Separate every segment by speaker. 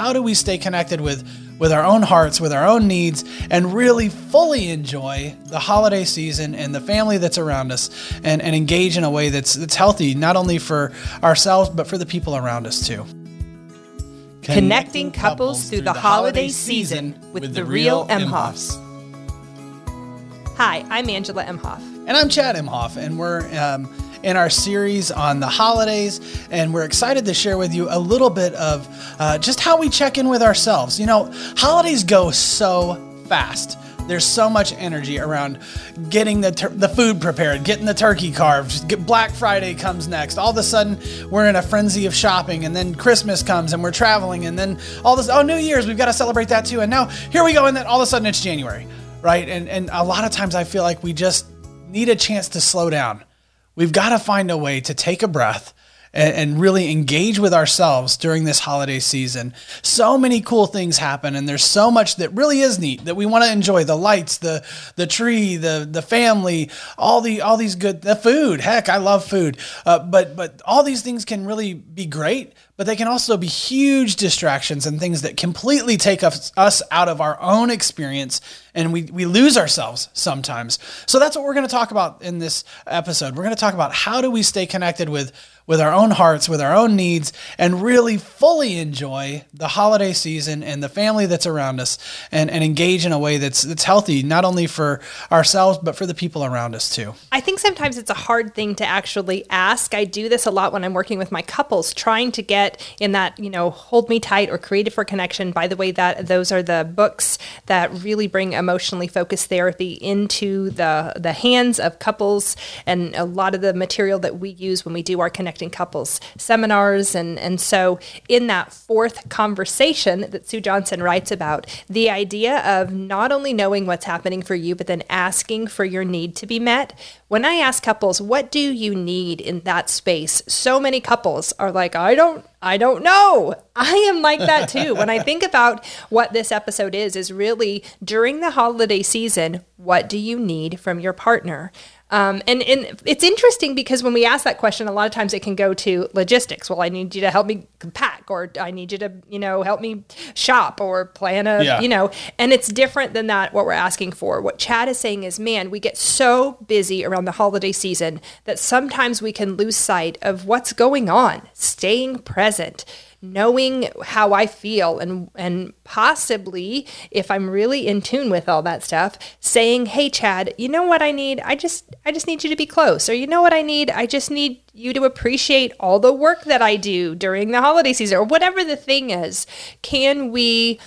Speaker 1: how do we stay connected with with our own hearts, with our own needs, and really fully enjoy the holiday season and the family that's around us and, and engage in a way that's that's healthy, not only for ourselves, but for the people around us too.
Speaker 2: Connecting couples through the holiday season with the real Emhoffs. Hi, I'm Angela Emhoff.
Speaker 1: And I'm Chad Emhoff, and we're um, in our series on the holidays, and we're excited to share with you a little bit of uh, just how we check in with ourselves. You know, holidays go so fast. There's so much energy around getting the, tur- the food prepared, getting the turkey carved. Get Black Friday comes next. All of a sudden, we're in a frenzy of shopping, and then Christmas comes, and we're traveling, and then all this. Oh, New Year's, we've got to celebrate that too. And now here we go, and then all of a sudden it's January, right? And and a lot of times I feel like we just need a chance to slow down. We've got to find a way to take a breath and, and, really engage with ourselves during this holiday season. So many cool things happen, and there's so much that really is neat that we want to enjoy: the lights, the the tree, the the family, all the all these good the food. Heck, I love food, uh, but but all these things can really be great but they can also be huge distractions and things that completely take us, us out of our own experience and we, we lose ourselves sometimes. So that's what we're going to talk about in this episode. We're going to talk about how do we stay connected with with our own hearts, with our own needs, and really fully enjoy the holiday season and the family that's around us and, and engage in a way that's that's healthy, not only for ourselves, but for the people around us too.
Speaker 2: I think sometimes it's a hard thing to actually ask. I do this a lot when I'm working with my couples, trying to get in that, you know, hold me tight or created for connection. By the way, that those are the books that really bring emotionally focused therapy into the the hands of couples and a lot of the material that we use when we do our connecting couples seminars. And, and so, in that fourth conversation that Sue Johnson writes about, the idea of not only knowing what's happening for you, but then asking for your need to be met. When I ask couples, what do you need in that space? So many couples are like, I don't I don't know. I am like that too. when I think about what this episode is, is really during the holiday season, what do you need from your partner? Um, and, and it's interesting because when we ask that question, a lot of times it can go to logistics. Well, I need you to help me pack, or I need you to, you know, help me shop or plan a, yeah. you know, and it's different than that, what we're asking for. What Chad is saying is, man, we get so busy around the holiday season that sometimes we can lose sight of what's going on, staying present knowing how I feel and and possibly if I'm really in tune with all that stuff, saying, "Hey Chad, you know what I need? I just I just need you to be close." Or you know what I need? I just need you to appreciate all the work that I do during the holiday season or whatever the thing is. Can we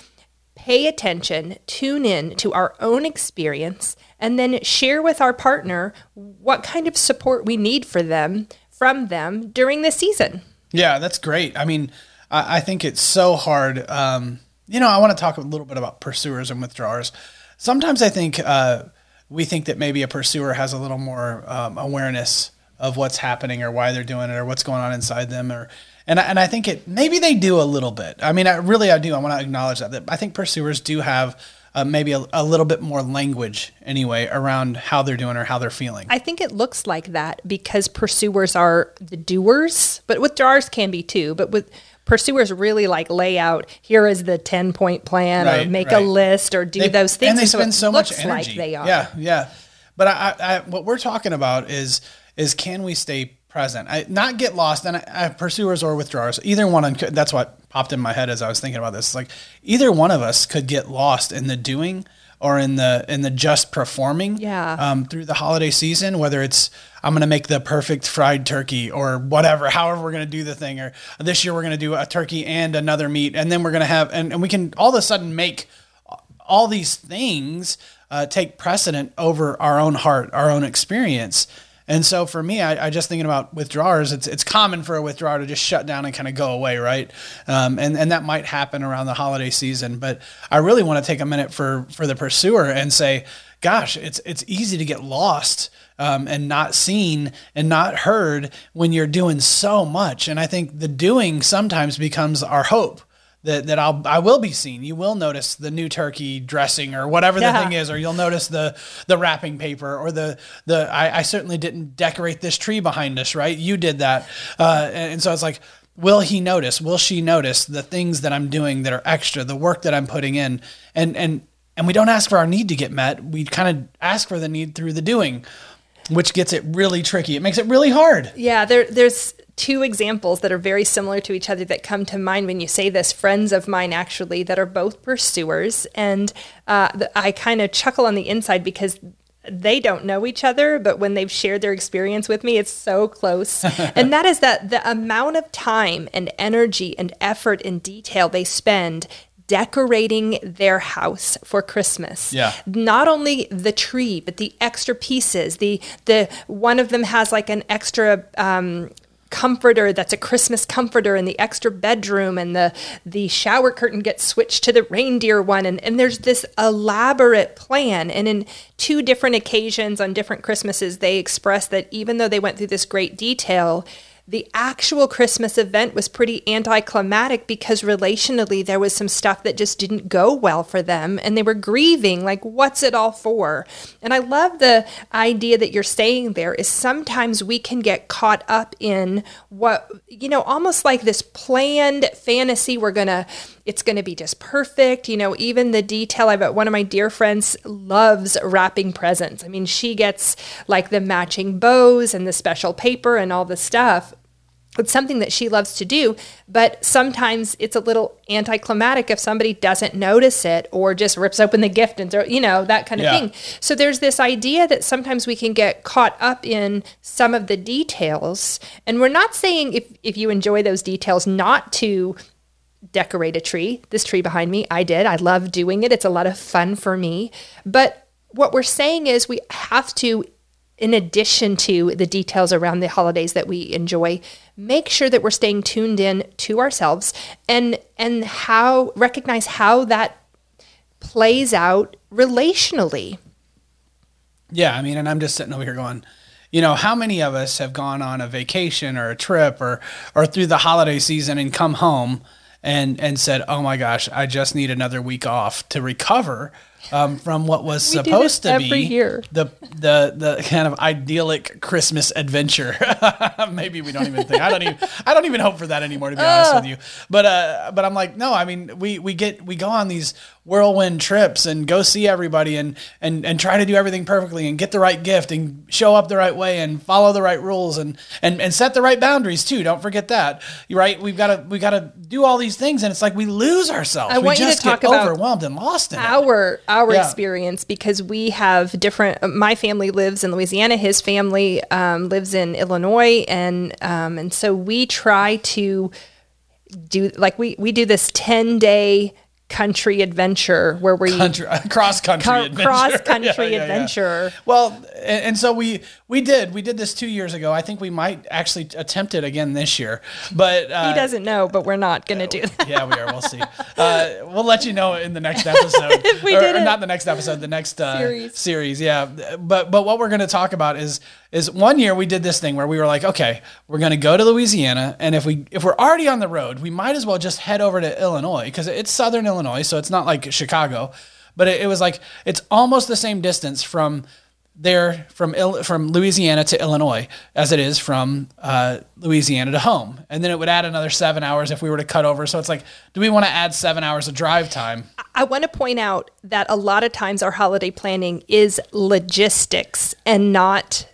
Speaker 2: pay attention, tune in to our own experience and then share with our partner what kind of support we need for them from them during the season?
Speaker 1: Yeah, that's great. I mean, I, I think it's so hard. Um, you know, I want to talk a little bit about pursuers and withdrawers. Sometimes I think uh, we think that maybe a pursuer has a little more um, awareness of what's happening or why they're doing it or what's going on inside them or and I, and I think it maybe they do a little bit. I mean, I really I do. I want to acknowledge that, that I think pursuers do have uh, maybe a, a, little bit more language anyway around how they're doing or how they're feeling.
Speaker 2: I think it looks like that because pursuers are the doers, but withdrawers can be too. But with pursuers really like lay out here is the 10 point plan right, or make right. a list or do they, those things.
Speaker 1: and they spend so, so much energy like they are. Yeah yeah. But I, I, what we're talking about is is can we stay present? I, not get lost and I, I, pursuers or withdrawers either one that's what popped in my head as i was thinking about this. Like either one of us could get lost in the doing or in the in the just performing
Speaker 2: yeah.
Speaker 1: um, through the holiday season, whether it's I'm going to make the perfect fried turkey or whatever, however we're going to do the thing, or this year we're going to do a turkey and another meat, and then we're going to have and, and we can all of a sudden make all these things uh, take precedent over our own heart, our own experience. And so for me, I, I, just thinking about withdrawers, it's it's common for a withdrawer to just shut down and kind of go away, right? Um, and and that might happen around the holiday season. But I really want to take a minute for for the pursuer and say, gosh, it's it's easy to get lost um, and not seen and not heard when you're doing so much. And I think the doing sometimes becomes our hope that, that I'll I will be seen. You will notice the new turkey dressing or whatever yeah. the thing is, or you'll notice the the wrapping paper or the the I, I certainly didn't decorate this tree behind us, right? You did that, uh, and, and so it's like will he notice? Will she notice the things that I'm doing that are extra, the work that I'm putting in? And and and we don't ask for our need to get met. We kind of ask for the need through the doing, which gets it really tricky. It makes it really hard.
Speaker 2: Yeah, there there's two examples that are very similar to each other that come to mind when you say this. Friends of mine, actually, that are both pursuers. And uh, I kind of chuckle on the inside because they don't know each other, but when they've shared their experience with me, it's so close. and that is that the amount of time and energy and effort and detail they spend decorating their house for Christmas.
Speaker 1: Yeah.
Speaker 2: Not only the tree, but the extra pieces. The the one of them has like an extra um, comforter that's a Christmas comforter in the extra bedroom and the the shower curtain gets switched to the reindeer one and, and there's this elaborate plan. And in two different occasions on different Christmases they express that even though they went through this great detail the actual Christmas event was pretty anticlimactic because relationally there was some stuff that just didn't go well for them and they were grieving like what's it all for? And i love the idea that you're saying there is sometimes we can get caught up in what you know almost like this planned fantasy we're gonna it's gonna be just perfect you know even the detail i bet one of my dear friends loves wrapping presents i mean she gets like the matching bows and the special paper and all the stuff it's something that she loves to do, but sometimes it's a little anticlimactic if somebody doesn't notice it or just rips open the gift and throw, you know, that kind of
Speaker 1: Yeah.
Speaker 2: thing. So there's this idea that sometimes we can get caught up in some of the details. And we're not saying if, if you enjoy those details, not to decorate a tree. This tree behind me, I did. I love doing it. It's a lot of fun for me. But what we're saying is we have to in addition to the details around the holidays that we enjoy make sure that we're staying tuned in to ourselves and and how recognize how that plays out relationally
Speaker 1: Yeah, I mean, and I'm just sitting over here going, you know, how many of us have gone on a vacation or a trip or or through the holiday season and come home and and said, "Oh my gosh, I just need another week off to recover um, from what was
Speaker 2: We
Speaker 1: supposed to be
Speaker 2: year.
Speaker 1: the the the kind of idyllic Christmas adventure." Maybe we don't even think I don't even I don't even hope for that anymore to be honest with you. But uh, but I'm like, no, I mean, we we get we go on these whirlwind trips and go see everybody and and and try to do everything perfectly and get the right gift and show up the right way and follow the right rules and and and set the right boundaries too. Don't forget that. Right. We've got to we got to do all these things and it's like we lose ourselves.
Speaker 2: I
Speaker 1: we
Speaker 2: want you to
Speaker 1: just
Speaker 2: talk
Speaker 1: get
Speaker 2: about
Speaker 1: overwhelmed and lost in it.
Speaker 2: Our
Speaker 1: Yeah.
Speaker 2: experience because we have different my family lives in louisiana his family um, lives in illinois and um, and so we try to do like we we do this 10 day country adventure where we
Speaker 1: Country, cross country
Speaker 2: Car-
Speaker 1: adventure.
Speaker 2: cross-country
Speaker 1: Yeah, yeah, yeah.
Speaker 2: adventure.
Speaker 1: Well, and, and so we we did we did this two years ago. I think we might actually attempt it again this year. But uh,
Speaker 2: he doesn't know but we're not going to do that
Speaker 1: yeah, we are. We'll see. Uh, we'll let you know in the next episode.
Speaker 2: If we
Speaker 1: or,
Speaker 2: did
Speaker 1: or not the next episode, the next uh,
Speaker 2: Series.
Speaker 1: series. Yeah, but but what we're going to talk about is is one year we did this thing where we were like, okay, we're going to go to Louisiana, and if we if we're already on the road, we might as well just head over to Illinois because it's Southern Illinois, so it's not like Chicago, but it, it was like it's almost the same distance from there from Il- from Louisiana to Illinois as it is from uh, Louisiana to home, and then it would add another seven hours if we were to cut over. So it's like, do we want to add seven hours of drive time?
Speaker 2: I want to point out that a lot of times our holiday planning is logistics and not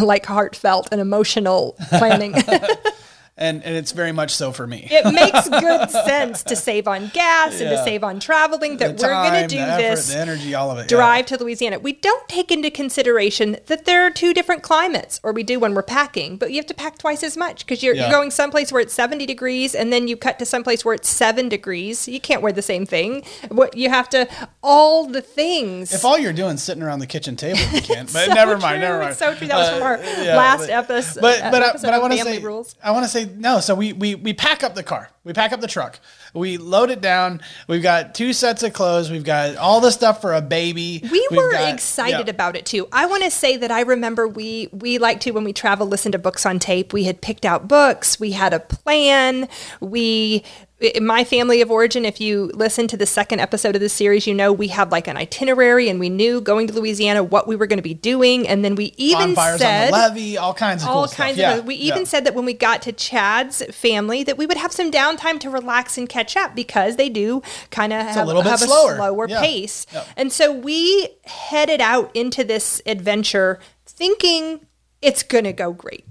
Speaker 2: like heartfelt and emotional planning.
Speaker 1: And and it's very much so for me.
Speaker 2: it makes good sense to save on gas and to save on traveling that
Speaker 1: The
Speaker 2: we're going to do
Speaker 1: effort,
Speaker 2: this
Speaker 1: energy, all of it. yeah.
Speaker 2: drive to Louisiana. We don't take into consideration that there are two different climates, or we do when we're packing, but you have to pack twice as much because you're,
Speaker 1: Yeah.
Speaker 2: you're going someplace where it's 70 degrees and then you cut to someplace where it's seven degrees. You can't wear the same thing. What you have to, all the things.
Speaker 1: If all you're doing is sitting around the kitchen table, you can't. But
Speaker 2: So
Speaker 1: never mind,
Speaker 2: true.
Speaker 1: never mind.
Speaker 2: It's so true. That was from our
Speaker 1: Uh, yeah,
Speaker 2: last
Speaker 1: but-
Speaker 2: episode.
Speaker 1: But but I,
Speaker 2: episode
Speaker 1: but I want to say
Speaker 2: rules.
Speaker 1: I want to say no. So we we we pack up the car. We pack up the truck. We load it down. We've got two sets of clothes. We've got all the stuff for a baby.
Speaker 2: We
Speaker 1: We've
Speaker 2: were
Speaker 1: got-
Speaker 2: excited
Speaker 1: yeah.
Speaker 2: about it too. I want to say that I remember we we like to when we travel listen to books on tape. We had picked out books. We had a plan. We in my family of origin, if you listen to the second episode of the series, you know we had like an itinerary and we knew going to Louisiana what we were going to be doing. And then we even
Speaker 1: Bonfires
Speaker 2: said
Speaker 1: levee, all kinds of
Speaker 2: all
Speaker 1: cool
Speaker 2: kinds
Speaker 1: stuff.
Speaker 2: of we even said that when we got to Chad's family that we would have some downtime to relax and catch up because they do kind of have,
Speaker 1: bit
Speaker 2: have
Speaker 1: slower.
Speaker 2: a slower
Speaker 1: Yeah.
Speaker 2: pace.
Speaker 1: Yeah.
Speaker 2: And so we headed out into this adventure thinking it's going to go great.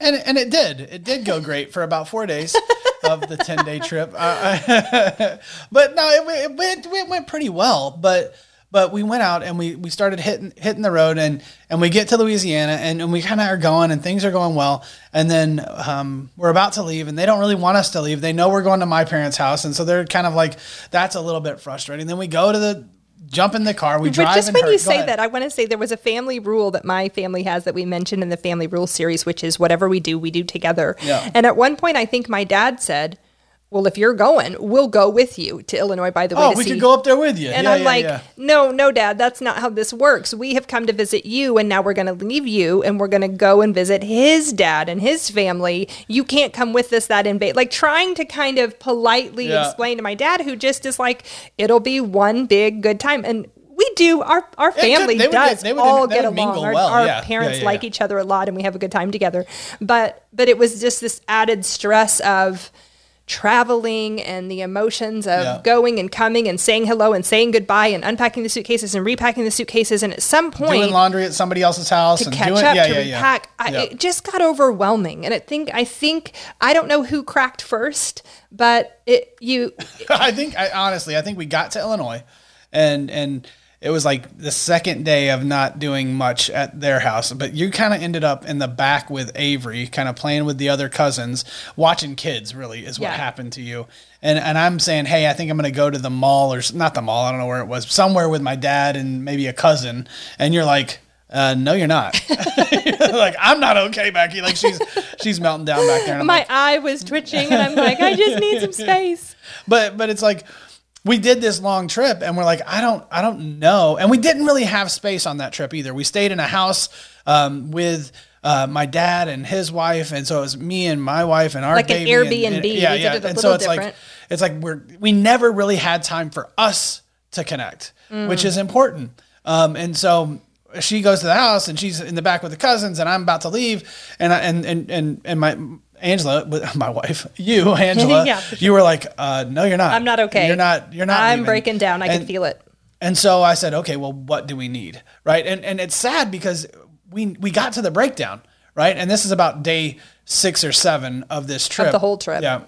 Speaker 1: And and it did. It did go great for about four days of the ten day trip. Uh, but no, it, went- it went it went pretty well. But but we went out and we we started hitting hitting the road and and we get to Louisiana and, and we kind of are going and things are going well. And then um, we're about to leave and they don't really want us to leave. They know we're going to my parents' house and so they're kind of like that's a little bit frustrating. Then we go to the jump in the car. We drive.
Speaker 2: But just when
Speaker 1: hurt-
Speaker 2: you say
Speaker 1: ahead.
Speaker 2: that, I want to say there was a family rule that my family has that we mentioned in the family rule series, which is whatever we do, we do together.
Speaker 1: Yeah.
Speaker 2: And at one point, I think my dad said, "Well, if you're going, we'll go with you to Illinois." By the way,
Speaker 1: oh, we
Speaker 2: see.
Speaker 1: could go up there with you.
Speaker 2: And
Speaker 1: Yeah,
Speaker 2: I'm
Speaker 1: yeah,
Speaker 2: like,
Speaker 1: yeah.
Speaker 2: no, no, Dad, that's not how this works. We have come to visit you, and now we're going to leave you, and we're going to go and visit his dad and his family. You can't come with us that invade. Like trying to kind of politely
Speaker 1: Yeah.
Speaker 2: explain to my dad, who just is like, it'll be one big good time. And we do. Our our family
Speaker 1: would-
Speaker 2: does
Speaker 1: they would-
Speaker 2: all get along. Our,
Speaker 1: well,
Speaker 2: our
Speaker 1: yeah.
Speaker 2: parents
Speaker 1: Yeah, yeah,
Speaker 2: like
Speaker 1: yeah.
Speaker 2: each other a lot, and we have a good time together. But but it was just this added stress of traveling and the emotions of
Speaker 1: Yeah.
Speaker 2: going and coming and saying hello and saying goodbye and unpacking the suitcases and repacking the suitcases and at some point doing
Speaker 1: laundry at somebody else's house
Speaker 2: to
Speaker 1: and
Speaker 2: catch
Speaker 1: doing
Speaker 2: up
Speaker 1: yeah,
Speaker 2: to
Speaker 1: yeah, yeah.
Speaker 2: repack I,
Speaker 1: Yeah.
Speaker 2: it just got overwhelming and i think i think i don't know who cracked first but it you
Speaker 1: I think I honestly I think we got to Illinois and and it was like the second day of not doing much at their house, but you kind of ended up in the back with Avery, kind of playing with the other cousins, watching kids. Really, is what
Speaker 2: Yeah.
Speaker 1: happened to you. And and I'm saying, hey, I think I'm going to go to the mall or not the mall. I don't know where it was, somewhere with my dad and maybe a cousin. And you're like, uh, no, you're not. like I'm not okay, Becky. Like she's she's melting down back there. And
Speaker 2: my
Speaker 1: like,
Speaker 2: eye was twitching and i'm like i just need some space
Speaker 1: but but it's like we did this long trip and we're like i don't i don't know. And we didn't really have space on that trip either. We stayed in a house um, with uh, my dad and his wife. And so it was me and my wife and our
Speaker 2: Like an
Speaker 1: baby and-
Speaker 2: Airbnb.
Speaker 1: and-
Speaker 2: We
Speaker 1: yeah yeah. and so it's like it's like we're we never really had time for us to connect
Speaker 2: Mm.
Speaker 1: which is important. Um, and so she goes to the house and she's in the back with the cousins and I'm about to leave. And I, and and and and my Angela, my wife, you, Angela,
Speaker 2: Yeah,
Speaker 1: you were like, uh, "No, you're not.
Speaker 2: i'm not okay
Speaker 1: You're not. You're not.
Speaker 2: i'm
Speaker 1: leaving."
Speaker 2: breaking down i can feel it
Speaker 1: And so I said, "Okay, well, what do we need?" Right? And and it's sad because we we got to the breakdown, right? And this is about day six or seven of this trip,
Speaker 2: the whole trip.
Speaker 1: Yeah.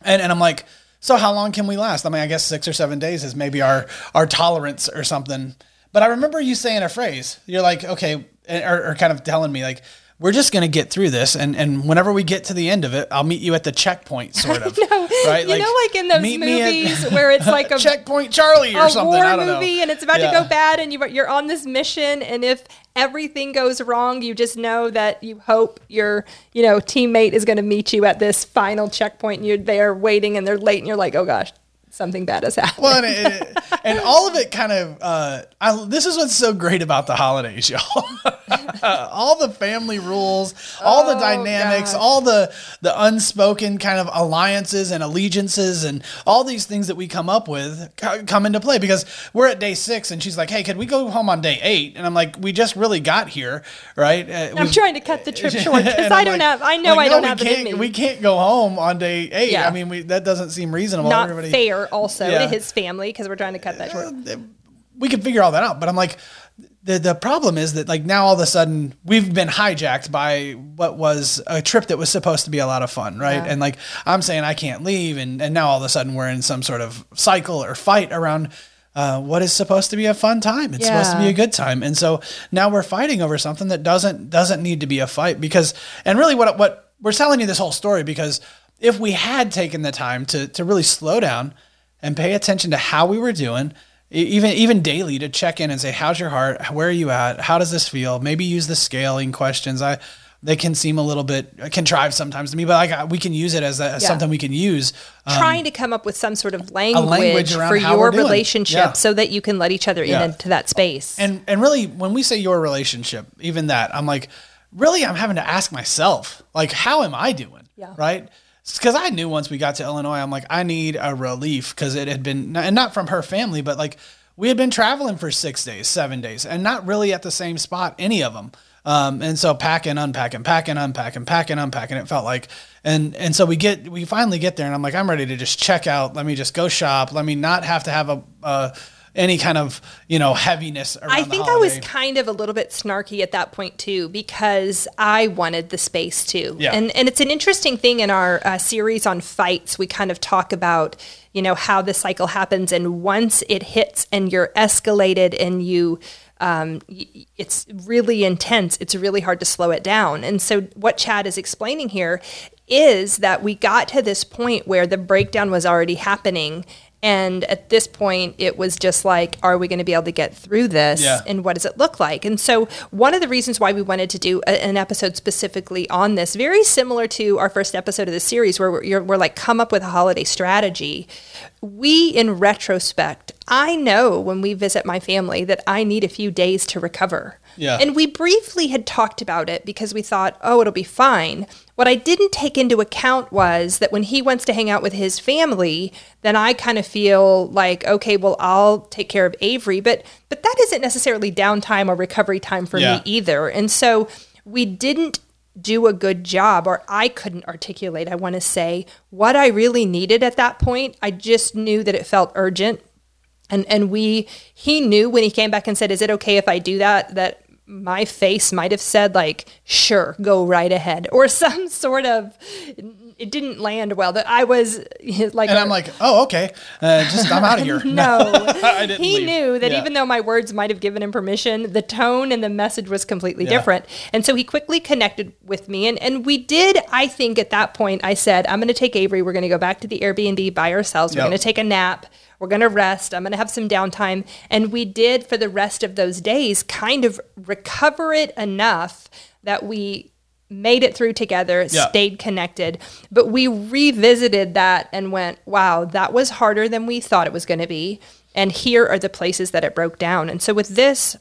Speaker 1: And and I'm like, so how long can we last? I mean, I guess six or seven days is maybe our our tolerance or something. But I remember you saying a phrase. You're like, okay, or, or kind of telling me like. We're just going to get through this, and, and whenever we get to the end of it, I'll meet you at the checkpoint, sort of.
Speaker 2: No,
Speaker 1: right?
Speaker 2: you know, like in those
Speaker 1: me at-
Speaker 2: movies where it's like a
Speaker 1: checkpoint Charlie or
Speaker 2: a
Speaker 1: something.
Speaker 2: war
Speaker 1: I don't
Speaker 2: movie
Speaker 1: know.
Speaker 2: and it's about
Speaker 1: Yeah.
Speaker 2: to go bad and you, you're on this mission and if everything goes wrong you just know that you hope your you know teammate is going to meet you at this final checkpoint and you're there waiting and they're late and you're like oh gosh something bad has happened
Speaker 1: Well, and, it, and all of it kind of, uh, I, this is what's so great about the holidays, y'all. all the family rules, all the
Speaker 2: Oh,
Speaker 1: dynamics,
Speaker 2: gosh.
Speaker 1: all the the unspoken kind of alliances and allegiances, and all these things that we come up with come into play because we're at day six, and she's like, "Hey, could we go home on day eight? And I'm like, "We just really got here, right?" Uh,
Speaker 2: i'm trying to cut the trip short because i don't
Speaker 1: like-
Speaker 2: have i know
Speaker 1: like,
Speaker 2: i don't
Speaker 1: no,
Speaker 2: have
Speaker 1: we can't, We can't go home on day eight.
Speaker 2: Yeah.
Speaker 1: I mean, we, that doesn't seem reasonable.
Speaker 2: not
Speaker 1: Everybody,
Speaker 2: fair also
Speaker 1: Yeah.
Speaker 2: to his family because we're trying to cut that short
Speaker 1: we can figure all that out. But I'm like, the the problem is that like now all of a sudden we've been hijacked by what was a trip that was supposed to be a lot of fun, right?
Speaker 2: Yeah.
Speaker 1: And like I'm saying I can't leave, and and now all of a sudden we're in some sort of cycle or fight around. Uh, what is supposed to be a fun time? It's supposed to be a good time, and so now we're fighting over something that doesn't doesn't need to be a fight because. And really, what what we're telling you this whole story because if we had taken the time to to really slow down and pay attention to how we were doing even even daily to check in and say how's your heart where are you at how does this feel maybe use the scaling questions i they can seem a little bit uh, contrived sometimes to me but like we can use it as, a, as
Speaker 2: Yeah.
Speaker 1: something we can use um,
Speaker 2: trying to come up with some sort of language,
Speaker 1: language
Speaker 2: for your relationship
Speaker 1: Yeah.
Speaker 2: so that you can let each other
Speaker 1: Yeah.
Speaker 2: in into that space
Speaker 1: and and really when we say your relationship even that i'm like really i'm having to ask myself like how am i doing
Speaker 2: Yeah.
Speaker 1: right because I knew once we got to Illinois, I'm like, I need a relief because it had been, and not from her family, but like we had been traveling for six days, seven days, and not really at the same spot, any of them. Um, and so packing, unpacking, packing, unpacking, packing, unpacking. It felt like, and and so we get, we finally get there, and I'm like, I'm ready to just check out. Let me just go shop. Let me not have to have a. a any kind of you know heaviness around
Speaker 2: I think I was kind of a little bit snarky at that point too because I wanted the space too.
Speaker 1: Yeah.
Speaker 2: And and it's an interesting thing in our uh, series on fights. We kind of talk about you know how the cycle happens, and once it hits and you're escalated and you. Um, it's really intense. It's really hard to slow it down. And so, what Chad is explaining here is that we got to this point where the breakdown was already happening. And at this point, it was just like, are we going to be able to get through this?
Speaker 1: Yeah.
Speaker 2: And what does it look like? And so, one of the reasons why we wanted to do a, an episode specifically on this, very similar to our first episode of the series, where we're, you're, we're like, come up with a holiday strategy. We, in retrospect, I know when we visit my family that I need a few days to recover.
Speaker 1: Yeah.
Speaker 2: And we briefly had talked about it because we thought, oh, it'll be fine. What I didn't take into account was that when he wants to hang out with his family, then I kind of feel like, okay, well, I'll take care of Avery, but but that isn't necessarily downtime or recovery time for
Speaker 1: Yeah.
Speaker 2: me either. And so we didn't do a good job or I couldn't articulate, I want to say, what I really needed at that point. I just knew that it felt urgent and and we he knew when he came back and said is it okay if i do that that my face might have said like sure go right ahead or some sort of it didn't land well. That i was like
Speaker 1: and I'm like, oh, okay, uh, just I'm out of here.
Speaker 2: no. He
Speaker 1: leave.
Speaker 2: knew that
Speaker 1: Yeah.
Speaker 2: even though my words might have given him permission the tone and the message was completely different. And so he quickly connected with me. And, and we did i think at that point i said i'm going to take avery. We're going to go back to the airbnb by ourselves. We're
Speaker 1: Yep.
Speaker 2: going to take a nap. We're going to rest. I'm going to have some downtime. And we did for the rest of those days kind of recover it enough that we made it through together,
Speaker 1: Yeah.
Speaker 2: stayed connected. But we revisited that and went, wow, that was harder than we thought it was going to be. And here are the places that it broke down. And so with this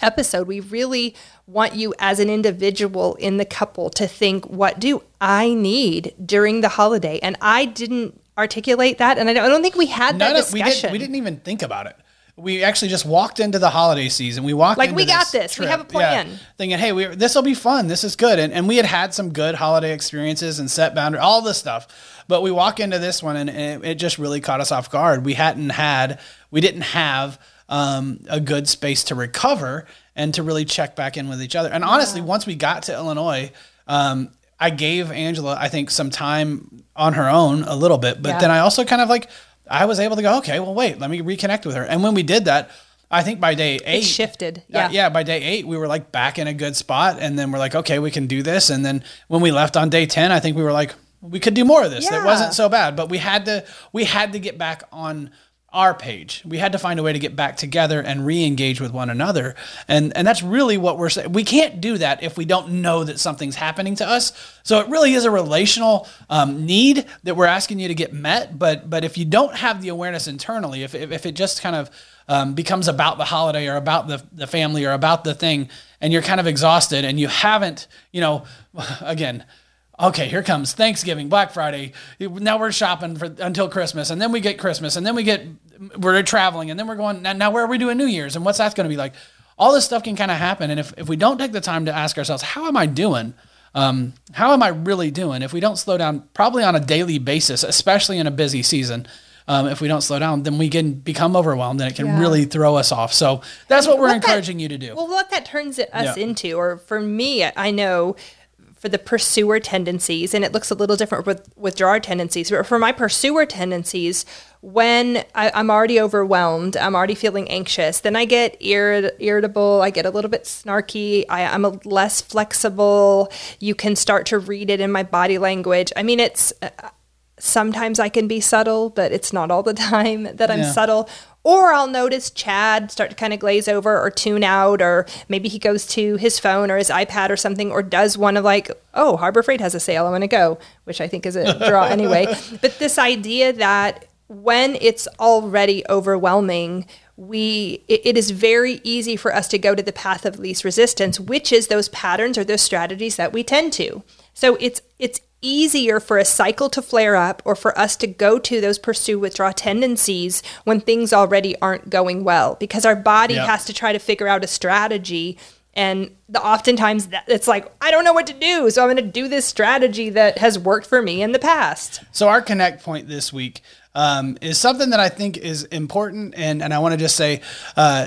Speaker 2: episode, we really want you as an individual in the couple to think, what do I need during the holiday? And I didn't articulate that. And I don't, I don't think we had that
Speaker 1: None of, we
Speaker 2: discussion.
Speaker 1: didn't we didn't even think about it. We actually just walked into the holiday season. We walked
Speaker 2: Like,
Speaker 1: into
Speaker 2: we got this. We have a plan.
Speaker 1: thinking, hey, we, this will be fun. This is good. And, and we had had some good holiday experiences and set boundary, all this stuff. But we walk into this one and it, it just really caught us off guard. We hadn't had, we didn't have um, a good space to recover and to really check back in with each other. And honestly, once we got to Illinois, um, I gave Angela, I think, some time on her own a little bit, but
Speaker 2: Yeah.
Speaker 1: then I also kind of like, I was able to go, okay, well, wait, let me reconnect with her. And when we did that, I think by day eight,
Speaker 2: shifted.
Speaker 1: uh,
Speaker 2: Yeah.
Speaker 1: yeah, by day eight, we were like back in a good spot. And then we're like, okay, we can do this. And then when we left on day 10, I think we were like, we could do more of this. It
Speaker 2: Yeah.
Speaker 1: wasn't so bad, but we had to, we had to get back on our page. We had to find a way to get back together and re-engage with one another. And, and that's really what we're saying. We can't do that if we don't know that something's happening to us. So it really is a relational um, need that we're asking you to get met. But, but if you don't have the awareness internally, if, if, if it just kind of um, becomes about the holiday or about the, the family or about the thing, and you're kind of exhausted and you haven't, you know, again, okay, here comes Thanksgiving, Black Friday. Now we're shopping for until Christmas, and then we get Christmas, and then we get we're traveling, and then we're going. Now, where are we doing New Year's, and what's that going to be like? All this stuff can kind of happen, and if if we don't take the time to ask ourselves, how am I doing? Um, how am I really doing? If we don't slow down, probably on a daily basis, especially in a busy season. Um, if we don't slow down, then we can become overwhelmed and it can
Speaker 2: Yeah.
Speaker 1: really throw us off. So that's what we're
Speaker 2: What that-
Speaker 1: encouraging you to do.
Speaker 2: Well, what that turns it- us
Speaker 1: Yeah.
Speaker 2: into, or for me, I know for the pursuer tendencies, and it looks a little different with withdrawer tendencies, but for my pursuer tendencies, when I, I'm already overwhelmed, I'm already feeling anxious, then I get irrit- irritable, I get a little bit snarky, I, I'm a less flexible. You can start to read it in my body language. I mean, it's. Uh, sometimes I can be subtle, but it's not all the time that I'm
Speaker 1: Yeah.
Speaker 2: subtle. Or I'll notice Chad start to kind of glaze over or tune out, or maybe he goes to his phone or his iPad or something, or does one of like, oh, Harbor Freight has a sale, I'm going to go, which I think is a draw anyway. But this idea that when it's already overwhelming, we it, it is very easy for us to go to the path of least resistance, which is those patterns or those strategies that we tend to. So it's it's easier for a cycle to flare up or for us to go to those pursue withdraw tendencies when things already aren't going well because our body
Speaker 1: Yep.
Speaker 2: has to try to figure out a strategy and the, oftentimes that, it's like i don't know what to do so i'm going to do this strategy that has worked for me in the past
Speaker 1: So our connect point this week um, is something that I think is important, and and I want to just say uh,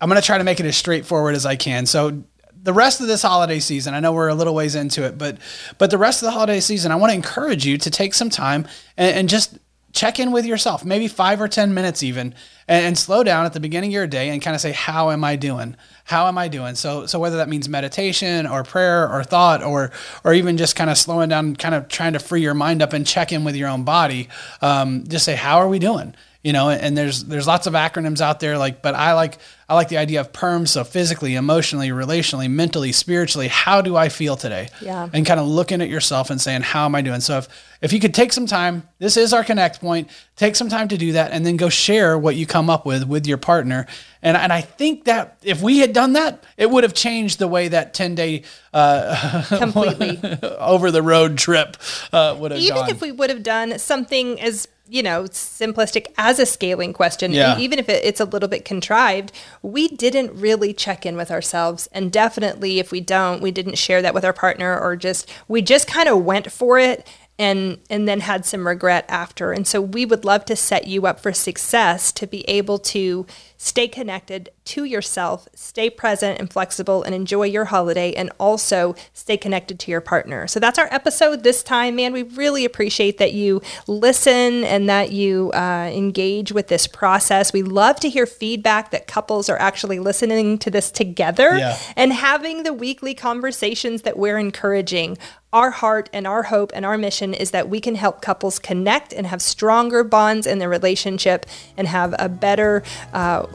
Speaker 1: I'm going to try to make it as straightforward as I can. So the rest of this holiday season, I know we're a little ways into it, but but the rest of the holiday season, I want to encourage you to take some time and, and just check in with yourself, maybe five or 10 minutes even, and, and slow down at the beginning of your day and kind of say, how am I doing? How am I doing? So, so whether that means meditation or prayer or thought or, or even just kind of slowing down, kind of trying to free your mind up and check in with your own body, um, just say, how are we doing? You know and there's there's lots of acronyms out there like but i like i like the idea of perms so physically emotionally relationally mentally spiritually how do i feel today?
Speaker 2: Yeah.
Speaker 1: and kind of looking at yourself and saying how am i doing? So if if you could take some time this is our connect point take some time to do that and then go share what you come up with with your partner. And, and i think that if we had done that it would have changed the way that 10 day uh,
Speaker 2: completely.
Speaker 1: over the road trip uh, would have
Speaker 2: even
Speaker 1: gone.
Speaker 2: if we would have done something as you know simplistic as a scaling question
Speaker 1: Yeah.
Speaker 2: even if it, it's a little bit contrived we didn't really check in with ourselves and definitely if we don't we didn't share that with our partner or just we just kind of went for it and and then had some regret after and so we would love to set you up for success to be able to stay connected to yourself stay present and flexible and enjoy your holiday and also stay connected to your partner so that's our episode this time man we really appreciate that you listen and that you uh, engage with this process we love to hear feedback that couples are actually listening to this together
Speaker 1: Yeah.
Speaker 2: and having the weekly conversations that we're encouraging. Our heart and our hope and our mission is that we can help couples connect and have stronger bonds in their relationship and have a better uh,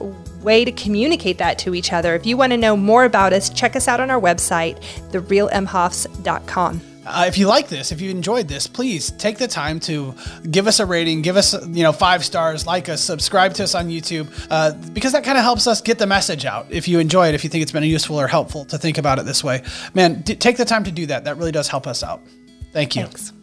Speaker 2: way to communicate that to each other. If you want to know more about us, check us out on our website, therealemhoffs.com.
Speaker 1: Uh, if you like this, if you enjoyed this, please take the time to give us a rating, give us you know five stars, like us, subscribe to us on YouTube, uh, because that kind of helps us get the message out. If you enjoy it, if you think it's been useful or helpful to think about it this way, man, d- take the time to do that. That really does help us out. Thank you.
Speaker 2: Thanks.